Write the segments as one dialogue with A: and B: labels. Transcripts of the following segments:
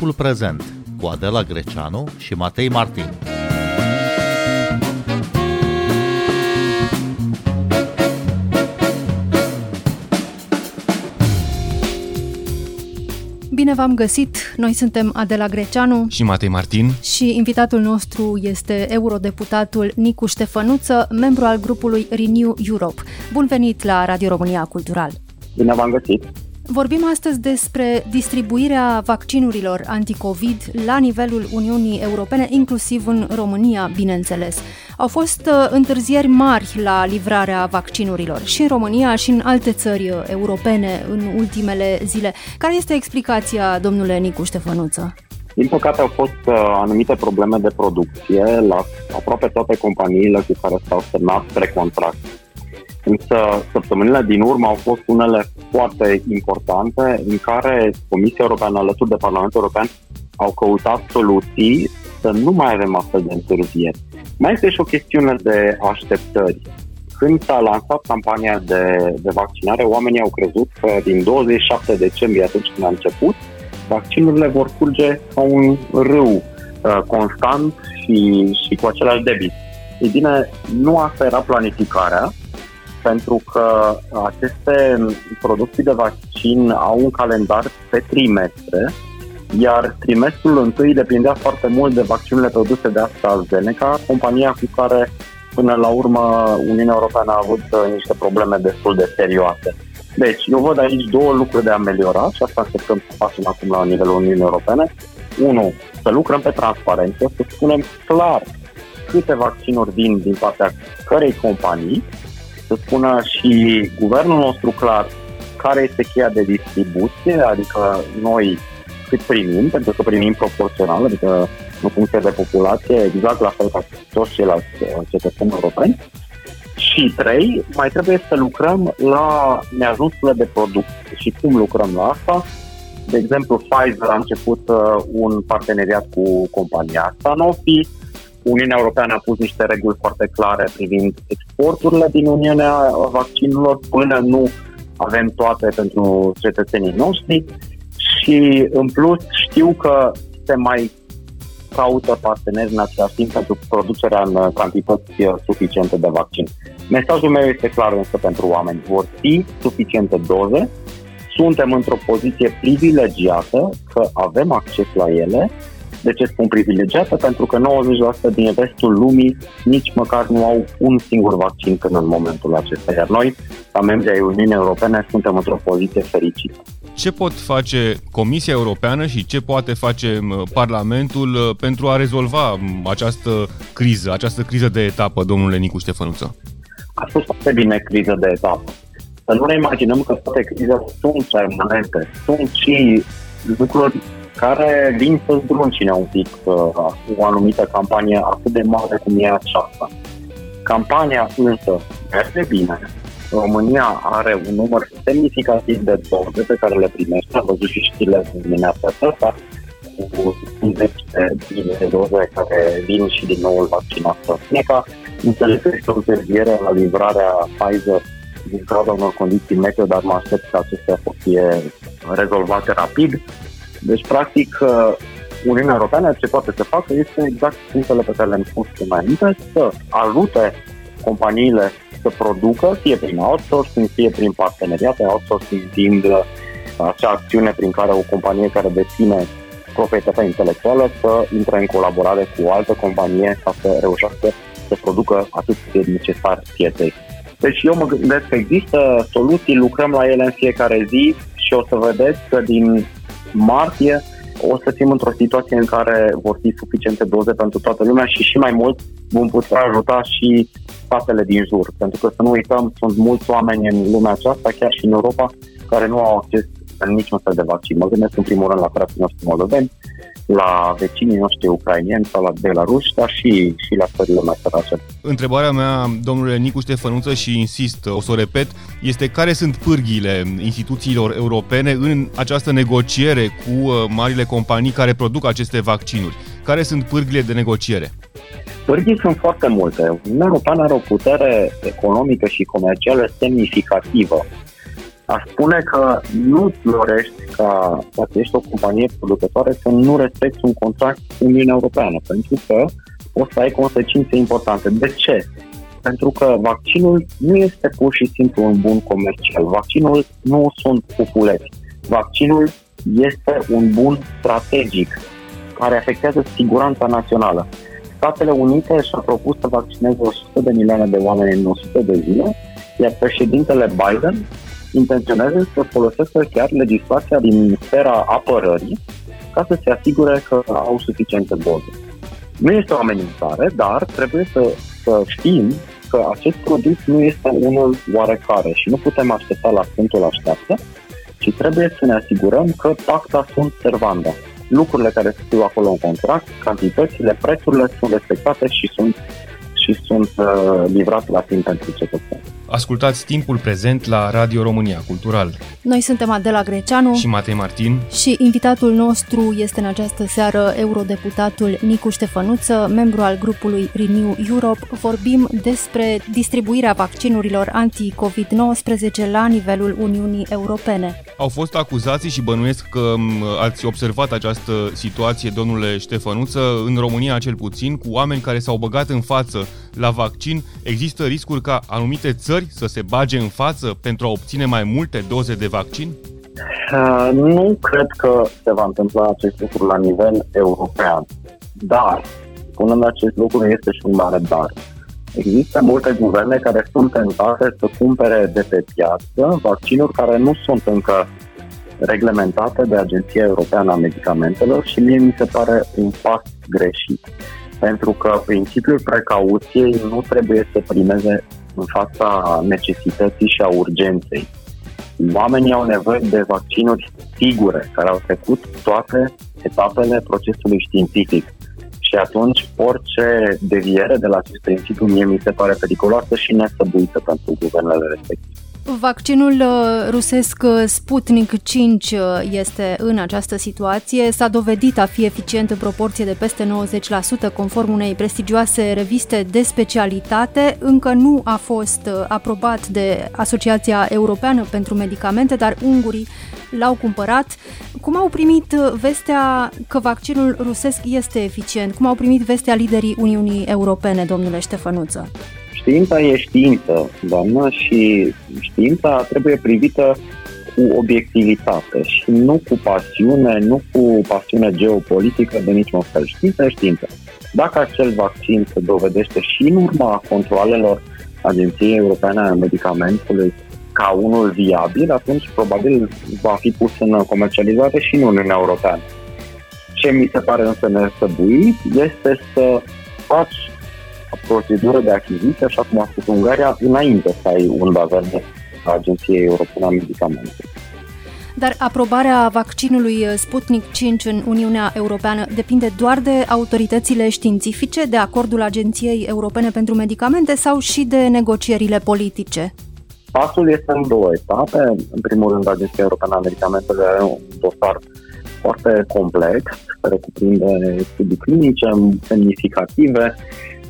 A: Timpul prezent cu Adela Greceanu și Matei Martin.
B: Bine v-am găsit! Noi suntem Adela Greceanu
C: și Matei Martin
B: și invitatul nostru este eurodeputatul Nicu Ștefănuță, membru al grupului Renew Europe. Bun venit la Radio România Cultural!
D: Bine v-am găsit!
B: Vorbim astăzi despre distribuirea vaccinurilor anticovid la nivelul Uniunii Europene, inclusiv în România, bineînțeles. Au fost uh, întârzieri mari la livrarea vaccinurilor și în România și în alte țări uh, europene în ultimele zile. Care este explicația, domnule Nicu Ștefănuță?
D: Din păcate au fost uh, anumite probleme de producție la aproape toate companiile cu care s-au semnat precontract. Însă săptămânile din urmă au fost unele foarte importante în care Comisia Europeană alături de Parlamentul European au căutat soluții să nu mai avem astfel de întârzieri. Mai este și o chestiune de așteptări. Când s-a lansat campania de, de vaccinare, oamenii au crezut că din 27 decembrie, atunci când a început, vaccinurile vor curge ca un râu uh, constant și, și cu același debit. Ei bine, nu asta era planificarea, pentru că aceste producții de vaccin au un calendar pe trimestre, iar trimestrul întâi depindea foarte mult de vaccinurile produse de AstraZeneca, compania cu care până la urmă Uniunea Europeană a avut uh, niște probleme destul de serioase. Deci, eu văd aici două lucruri de ameliorat și asta încercăm să facem acum la nivelul Uniunii Europene. Unu, să lucrăm pe transparență, să spunem clar câte vaccinuri vin din partea cărei companii să spună și guvernul nostru clar care este cheia de distribuție, adică noi cât primim, pentru că primim proporțional, adică în funcție de populație, exact la fel ca toți ceilalți uh, cetățeni europeni. Și trei, mai trebuie să lucrăm la neajunsurile de producție. Și cum lucrăm la asta? De exemplu, Pfizer a început uh, un parteneriat cu compania Sanofi, Uniunea Europeană a pus niște reguli foarte clare privind exporturile din Uniunea vaccinurilor până nu avem toate pentru cetățenii noștri și în plus știu că se mai caută parteneri în același timp pentru producerea în cantități suficiente de vaccin. Mesajul meu este clar însă pentru oameni. Vor fi suficiente doze, suntem într-o poziție privilegiată că avem acces la ele de ce spun privilegiată? Pentru că 90% din restul lumii nici măcar nu au un singur vaccin până în momentul acesta. Iar noi, ca membri ai Uniunii Europene, suntem într-o poziție fericită.
C: Ce pot face Comisia Europeană și ce poate face Parlamentul uh, pentru a rezolva această criză, această criză de etapă, domnule Nicu Ștefănuță?
D: A fost foarte bine criză de etapă. Să nu ne imaginăm că toate crizele sunt permanente. Sunt și lucruri care vin să zdruncine un pic uh, o anumită campanie atât de mare cum e aceasta. Campania însă merge bine. România are un număr semnificativ de doze pe care le primește. Am văzut și știrile din dimineața asta cu 50 de doze care vin și din noul vaccin AstraZeneca. Înțeleg că este o întârziere la livrarea Pfizer din cauza unor condiții meteo, dar mă aștept ca acestea să fie rezolvate rapid. Deci, practic, uh, Uniunea Europeană ce poate să facă este exact punctele pe care le-am spus înainte, să ajute companiile să producă, fie prin outsourcing, fie prin parteneriate, outsourcing fiind uh, acea acțiune prin care o companie care deține proprietatea intelectuală să intre în colaborare cu o altă companie ca să reușească să producă atât de necesar pieței. Deci eu mă gândesc că există soluții, lucrăm la ele în fiecare zi și o să vedeți că din martie o să fim într-o situație în care vor fi suficiente doze pentru toată lumea și și mai mult vom putea ajuta și statele din jur. Pentru că să nu uităm, sunt mulți oameni în lumea aceasta, chiar și în Europa, care nu au acces în niciun fel de vaccin. Mă gândesc în primul rând la frații noștri moldoveni, la vecinii noștri ucrainieni sau la Belarus, dar și, și la țările mai sărace.
C: Întrebarea mea, domnule Nicu Ștefănuță, și insist, o să o repet, este care sunt pârghiile instituțiilor europene în această negociere cu uh, marile companii care produc aceste vaccinuri? Care sunt pârghiile de negociere?
D: Pârghii sunt foarte multe. Uniunea Europeană are o putere economică și comercială semnificativă Aș spune că nu dorești ca, dacă ești o companie producătoare, să nu respecti un contract cu Uniunea Europeană, pentru că o să ai consecințe importante. De ce? Pentru că vaccinul nu este pur și simplu un bun comercial. Vaccinul nu sunt pufuleți. Vaccinul este un bun strategic care afectează siguranța națională. Statele Unite și-a propus să vaccineze 100 de milioane de oameni în 100 de zile, iar președintele Biden intenționează să folosească chiar legislația din sfera apărării ca să se asigure că au suficiente doze. Nu este o amenințare, dar trebuie să, să știm că acest produs nu este unul oarecare și nu putem aștepta la punctul așteaptă, ci trebuie să ne asigurăm că pacta sunt servanda. Lucrurile care se scriu acolo în contract, cantitățile, prețurile sunt respectate și sunt, și sunt uh, livrate la timp pentru cetățeni.
C: Ascultați timpul prezent la Radio România Cultural.
B: Noi suntem Adela Greceanu
C: și Matei Martin
B: și invitatul nostru este în această seară eurodeputatul Nicu Ștefănuță, membru al grupului Renew Europe. Vorbim despre distribuirea vaccinurilor anti-COVID-19 la nivelul Uniunii Europene.
C: Au fost acuzații și bănuiesc că ați observat această situație, domnule Ștefănuță, în România cel puțin, cu oameni care s-au băgat în față la vaccin. Există riscuri ca anumite țări să se bage în față pentru a obține mai multe doze de vaccin?
D: Uh, nu cred că se va întâmpla acest lucru la nivel european. Dar, spunând acest lucru, este și un mare dar. Există multe guverne care sunt tentate să cumpere de pe piață vaccinuri care nu sunt încă reglementate de Agenția Europeană a Medicamentelor și mie mi se pare un pas greșit. Pentru că principiul precauției nu trebuie să primeze în fața necesității și a urgenței. Oamenii au nevoie de vaccinuri sigure, care au trecut toate etapele procesului științific. Și atunci orice deviere de la acest principiu mie mi se pare periculoasă și nesăbuită pentru guvernele respective.
B: Vaccinul uh, rusesc uh, Sputnik 5 uh, este în această situație. S-a dovedit a fi eficient în proporție de peste 90% conform unei prestigioase reviste de specialitate. Încă nu a fost aprobat de Asociația Europeană pentru Medicamente, dar ungurii l-au cumpărat. Cum au primit vestea că vaccinul rusesc este eficient? Cum au primit vestea liderii Uniunii Europene, domnule Ștefănuță?
D: Știința e știință, doamnă, și știința trebuie privită cu obiectivitate și nu cu pasiune, nu cu pasiune geopolitică de niciun fel. Știința e știință. Dacă acel vaccin se dovedește și în urma controalelor Agenției Europene a Medicamentului ca unul viabil, atunci probabil va fi pus în comercializare și în Uniunea Europeană. Ce mi se pare însă nesăbuit este să faci procedură de achiziție, așa cum a spus Ungaria, înainte să ai un verde a Agenției Europene a Medicamentului.
B: Dar aprobarea vaccinului Sputnik 5 în Uniunea Europeană depinde doar de autoritățile științifice, de acordul Agenției Europene pentru Medicamente sau și de negocierile politice?
D: Pasul este în două etape. În primul rând, Agenția Europeană a Medicamentelor are un dosar foarte complex, care cuprinde studii clinice semnificative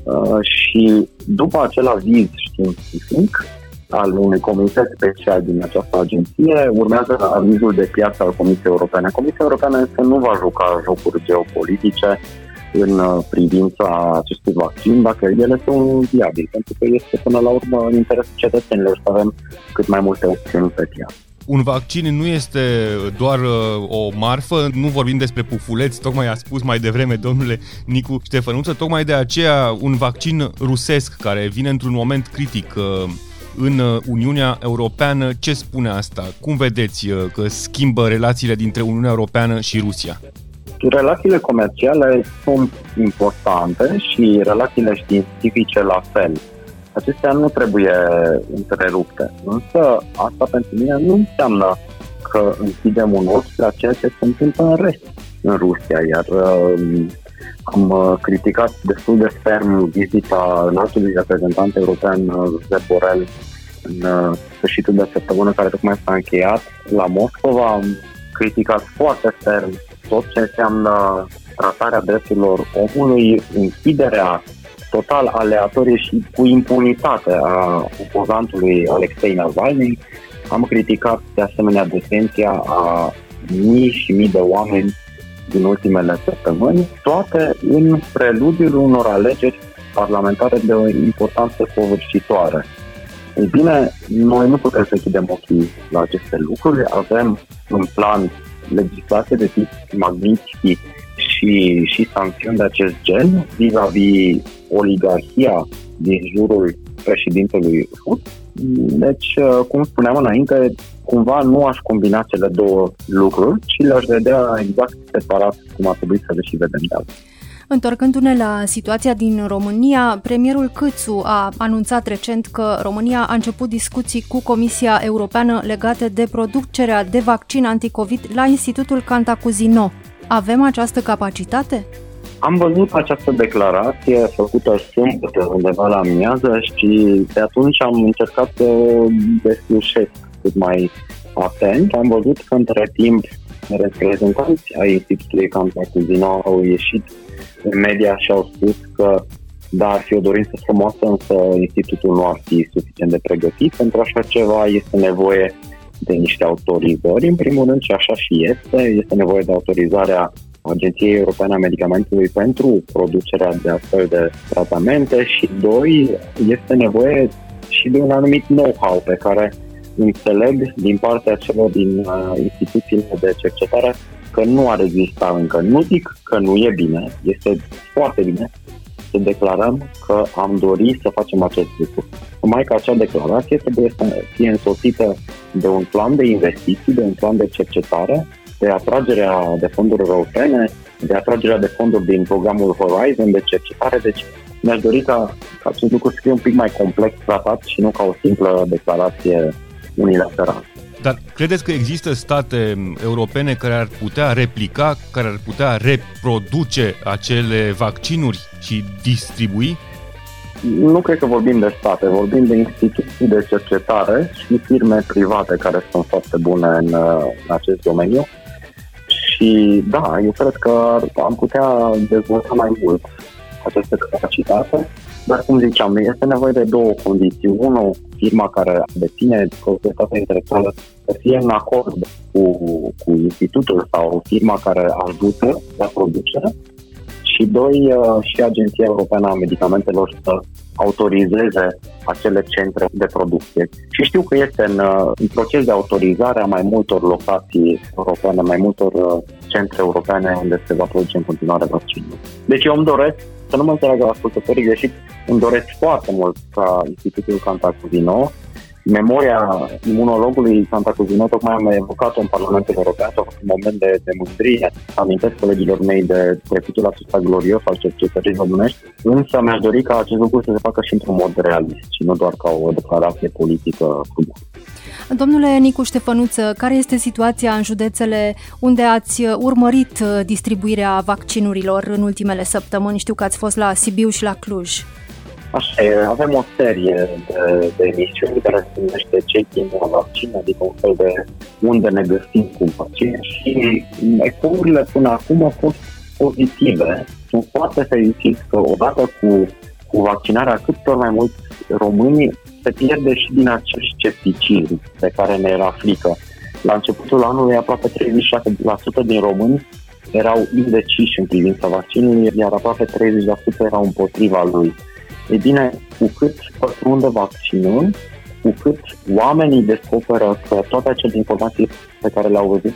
D: Uh, și după acel aviz științific al unui comitet special din această agenție, urmează avizul de piață al Comisiei Europene. Comisia Europeană însă nu va juca jocuri geopolitice în uh, privința acestui vaccin, dacă ele sunt viabile, pentru că este până la urmă în interesul cetățenilor să avem cât mai multe opțiuni pe piață
C: un vaccin nu este doar uh, o marfă, nu vorbim despre pufuleți, tocmai a spus mai devreme domnule Nicu Ștefănuță, tocmai de aceea un vaccin rusesc care vine într-un moment critic uh, în uh, Uniunea Europeană, ce spune asta? Cum vedeți că schimbă relațiile dintre Uniunea Europeană și Rusia?
D: Relațiile comerciale sunt importante și relațiile științifice la fel acestea nu trebuie întrerupte. Însă asta pentru mine nu înseamnă că închidem un ochi la ceea ce se întâmplă în rest în Rusia, iar uh, am uh, criticat destul de ferm vizita înaltului reprezentant european Josep Borel în uh, sfârșitul de săptămână care tocmai s-a încheiat la Moscova. Am criticat foarte ferm tot ce înseamnă tratarea drepturilor omului, închiderea total aleatorie și cu impunitate a opozantului Alexei Navalny. Am criticat de asemenea detenția a mii și mii de oameni din ultimele săptămâni, toate în preludiul unor alegeri parlamentare de o importanță covârșitoare. Ei bine, noi nu putem să închidem ochii la aceste lucruri. Avem un plan legislație de tip Magnitsky și, și sancțiuni de acest gen vis-a-vis oligarhia din jurul președintelui Rus. Deci, uh, cum spuneam înainte, cumva nu aș combina cele două lucruri, ci le-aș vedea exact separat cum ar trebui să le și vedem de altfel.
B: Întorcându-ne la situația din România, premierul Câțu a anunțat recent că România a început discuții cu Comisia Europeană legate de producerea de vaccin anticovid la Institutul Cantacuzino. Avem această capacitate?
D: Am văzut această declarație făcută sâmbătă undeva la amiază și de atunci am încercat să o deslușesc cât mai atent. Am văzut că între timp reprezentanți ai Institutului Cantacuzino au ieșit în media și au spus că da, ar fi o dorință frumoasă, însă institutul nu ar fi suficient de pregătit. Pentru așa ceva este nevoie de niște autorizări, în primul rând, și așa și este. Este nevoie de autorizarea Agenției Europene a Medicamentului pentru producerea de astfel de tratamente și, doi, este nevoie și de un anumit know-how pe care înțeleg din partea celor din uh, instituțiile de cercetare că nu ar exista încă. Nu zic că nu e bine, este foarte bine să declarăm că am dorit să facem acest lucru. Numai că acea declarație trebuie să fie însoțită de un plan de investiții, de un plan de cercetare, de atragerea de fonduri europene, de atragerea de fonduri din programul Horizon de cercetare. Deci mi-aș dori ca, ca acest lucru să fie un pic mai complex tratat și nu ca o simplă declarație unilaterală.
C: Dar credeți că există state europene care ar putea replica, care ar putea reproduce acele vaccinuri și distribui?
D: Nu cred că vorbim de state, vorbim de instituții de cercetare și firme private care sunt foarte bune în, în acest domeniu. Și da, eu cred că am putea dezvolta mai mult această capacitate dar, cum ziceam, este nevoie de două condiții. Unu, firma care deține proprietatea intelectuală să fie în acord cu, cu institutul sau firma care ajută la producere și doi, uh, și Agenția Europeană a Medicamentelor să autorizeze acele centre de producție. Și știu că este în, uh, în proces de autorizare a mai multor locații europene, mai multor uh, centre europene unde se va produce în continuare vaccinul. Deci eu îmi doresc să nu mă înțeleagă ascultătorii greșit, îmi doresc foarte mult ca Institutul Cantacuzino memoria imunologului Cantacuzino, tocmai am evocat-o în Parlamentul European, sau un moment de, de mândrie, amintesc colegilor mei de trecutul acesta glorios al cercetării românești, însă mi-aș dori ca acest lucru să se facă și într-un mod realist și nu doar ca o declarație politică frumoasă.
B: Domnule Nicu Ștefănuță, care este situația în județele unde ați urmărit uh, distribuirea vaccinurilor în ultimele săptămâni? Știu că ați fost la Sibiu și la Cluj.
D: Așa e, avem o serie de, de emisiuni care se numește Check-in la vaccin, adică un fel de unde ne găsim cu vaccin și ecourile până acum au fost pozitive. Sunt foarte fericit că odată cu, cu vaccinarea cât ori mai mulți români se pierde și din acel scepticism de care ne era frică. La începutul anului, aproape 36% din români erau indeciși în privința vaccinului, iar aproape 30% erau împotriva lui. E bine, cu cât pătrunde vaccinul, cu cât oamenii descoperă că toate acele informații pe care le-au văzut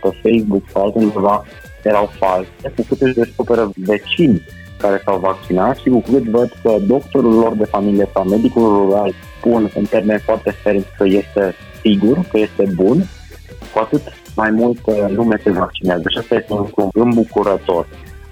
D: pe Facebook sau altundeva erau false, cu cât își descoperă vecini care s-au vaccinat și cu cât văd că doctorul lor de familie sau medicul rural spun în termeni foarte fermi că este sigur, că este bun, cu atât mai mult lume se vaccinează. Și asta este un lucru îmbucurător.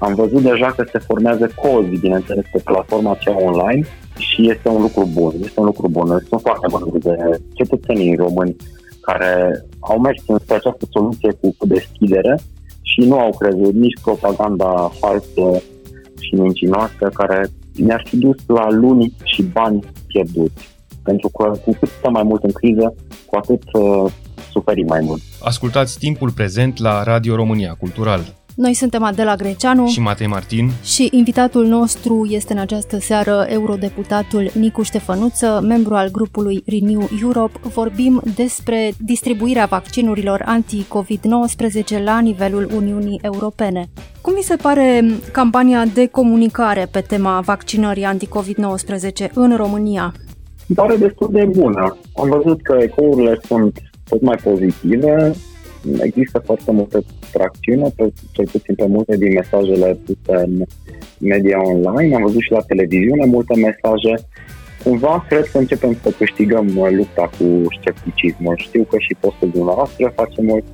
D: Am văzut deja că se formează cozi, bineînțeles, pe platforma aceea online și este un lucru bun. Este un lucru bun. Sunt foarte mândri de cetățenii români care au mers spre această soluție cu deschidere și nu au crezut nici propaganda falsă și mincinoasă care ne-ar fi dus la luni și bani pierduți. Pentru că cu cât stăm mai mult în criză, cu atât uh, suferim mai mult.
C: Ascultați timpul prezent la Radio România Cultural.
B: Noi suntem Adela Greceanu
C: și Matei Martin
B: și invitatul nostru este în această seară eurodeputatul Nicu Ștefănuță, membru al grupului Renew Europe. Vorbim despre distribuirea vaccinurilor anti-COVID-19 la nivelul Uniunii Europene. Cum vi se pare campania de comunicare pe tema vaccinării anti-COVID-19 în România?
D: Îmi pare destul de bună. Am văzut că ecourile sunt tot mai pozitive, există foarte multă tracțiune, pe, cel puțin pe multe din mesajele puse în media online. Am văzut și la televiziune multe mesaje. Cumva cred că începem să câștigăm lupta cu scepticismul. Știu că și postul dumneavoastră face mult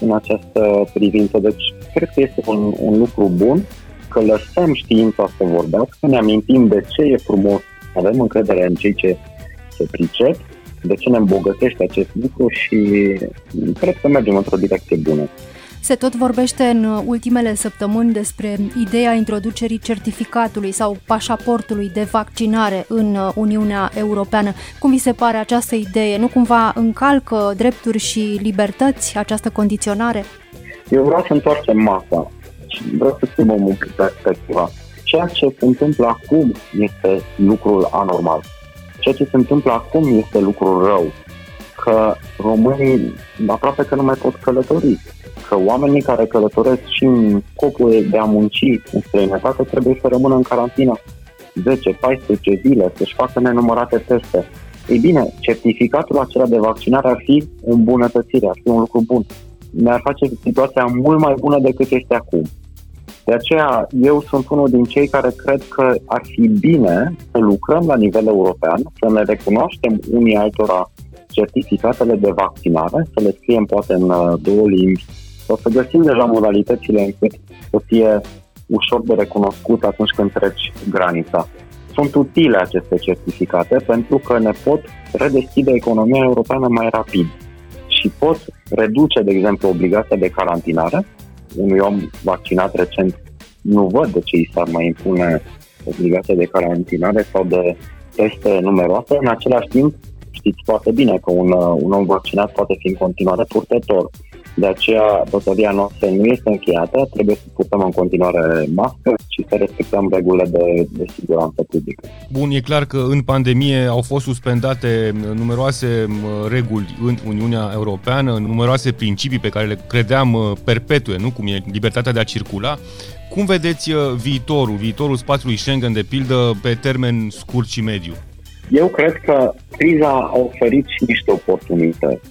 D: în această privință, deci cred că este un, un lucru bun că lăsăm știința să vorbească, ne amintim de ce e frumos, avem încredere în cei ce se pricep de ce ne îmbogățește acest lucru și cred că mergem într-o direcție bună.
B: Se tot vorbește în ultimele săptămâni despre ideea introducerii certificatului sau pașaportului de vaccinare în Uniunea Europeană. Cum vi se pare această idee? Nu cumva încalcă drepturi și libertăți această condiționare?
D: Eu vreau să întoarcem masa și vreau să schimbăm un pic perspectiva. Ceea ce se întâmplă acum este lucrul anormal Ceea ce se întâmplă acum este lucrul rău, că românii aproape că nu mai pot călători, că oamenii care călătoresc și în scopul de a munci în străinătate trebuie să rămână în carantină 10-14 zile, să-și facă nenumărate teste. Ei bine, certificatul acela de vaccinare ar fi o îmbunătățire, ar fi un lucru bun. Ne-ar face situația mult mai bună decât este acum. De aceea, eu sunt unul din cei care cred că ar fi bine să lucrăm la nivel european, să ne recunoaștem unii altora certificatele de vaccinare, să le scriem poate în uh, două limbi, sau să găsim deja modalitățile încât să fie ușor de recunoscut atunci când treci granița. Sunt utile aceste certificate pentru că ne pot redeschide economia europeană mai rapid și pot reduce, de exemplu, obligația de carantinare unui om vaccinat recent, nu văd de ce i s-ar mai impune obligația de carantinare sau de teste numeroase. În același timp, știți foarte bine că un, un om vaccinat poate fi în continuare purtător. De aceea, bătălia noastră nu este încheiată, trebuie să purtăm în continuare mască și să respectăm regulile de, de siguranță publică.
C: Bun, e clar că în pandemie au fost suspendate numeroase reguli în Uniunea Europeană, numeroase principii pe care le credeam perpetue, nu? cum e libertatea de a circula. Cum vedeți viitorul, viitorul spațiului Schengen, de pildă, pe termen scurt și mediu?
D: Eu cred că criza a oferit și niște oportunități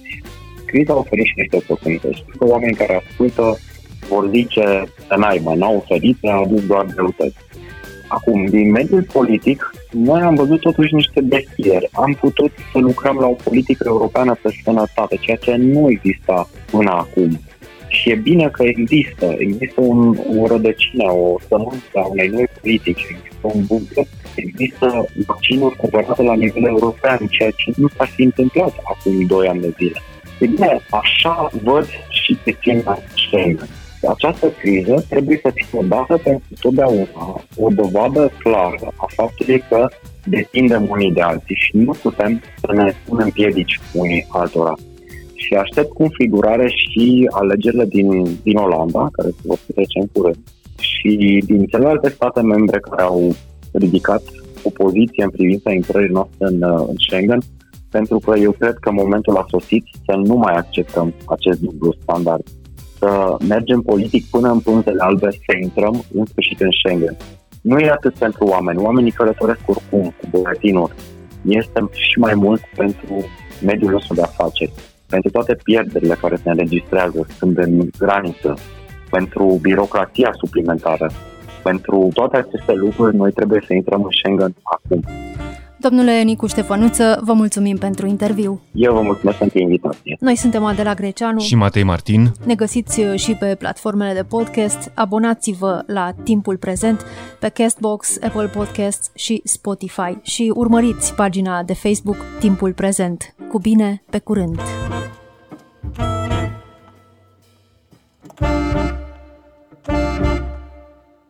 D: criza a oferit și niște oportunități. Știu că oamenii care ascultă vor zice să naibă, n-au oferit, a adus doar greutăți. Acum, din mediul politic, noi am văzut totuși niște deschideri. Am putut să lucrăm la o politică europeană pe sănătate, ceea ce nu exista până acum. Și e bine că există, există un, o rădăcină, o sămânță a unei noi politici, există un buget, există vaccinuri cumpărate la nivel european, ceea ce nu s-a fi întâmplat acum 2 ani de zile. E bine, așa văd și pe chestiunea Schengen. Această criză trebuie să fie dată pentru totdeauna o dovadă clară a faptului că depindem unii de alții și nu putem să ne punem piedici unii altora. Și aștept cu figurare și alegerile din, din Olanda, care se vor trece în curând, și din celelalte state membre care au ridicat o poziție în privința intrării noastre în, în Schengen, pentru că eu cred că momentul a sosit să nu mai acceptăm acest dublu standard. Să mergem politic până în punctele albe, să intrăm în sfârșit în Schengen. Nu e atât pentru oameni, oamenii călătoresc oricum cu buletinuri. Este și mai mult pentru mediul nostru de afaceri, pentru toate pierderile care se înregistrează când în graniță, pentru birocrația suplimentară, pentru toate aceste lucruri, noi trebuie să intrăm în Schengen acum.
B: Domnule Nicu Ștefănuță, vă mulțumim pentru interviu.
D: Eu vă mulțumesc pentru invitație.
B: Noi suntem Adela Greceanu
C: și Matei Martin.
B: Ne găsiți uh, și pe platformele de podcast. Abonați-vă la Timpul Prezent pe Castbox, Apple Podcasts și Spotify și urmăriți pagina de Facebook Timpul Prezent. Cu bine, pe curând!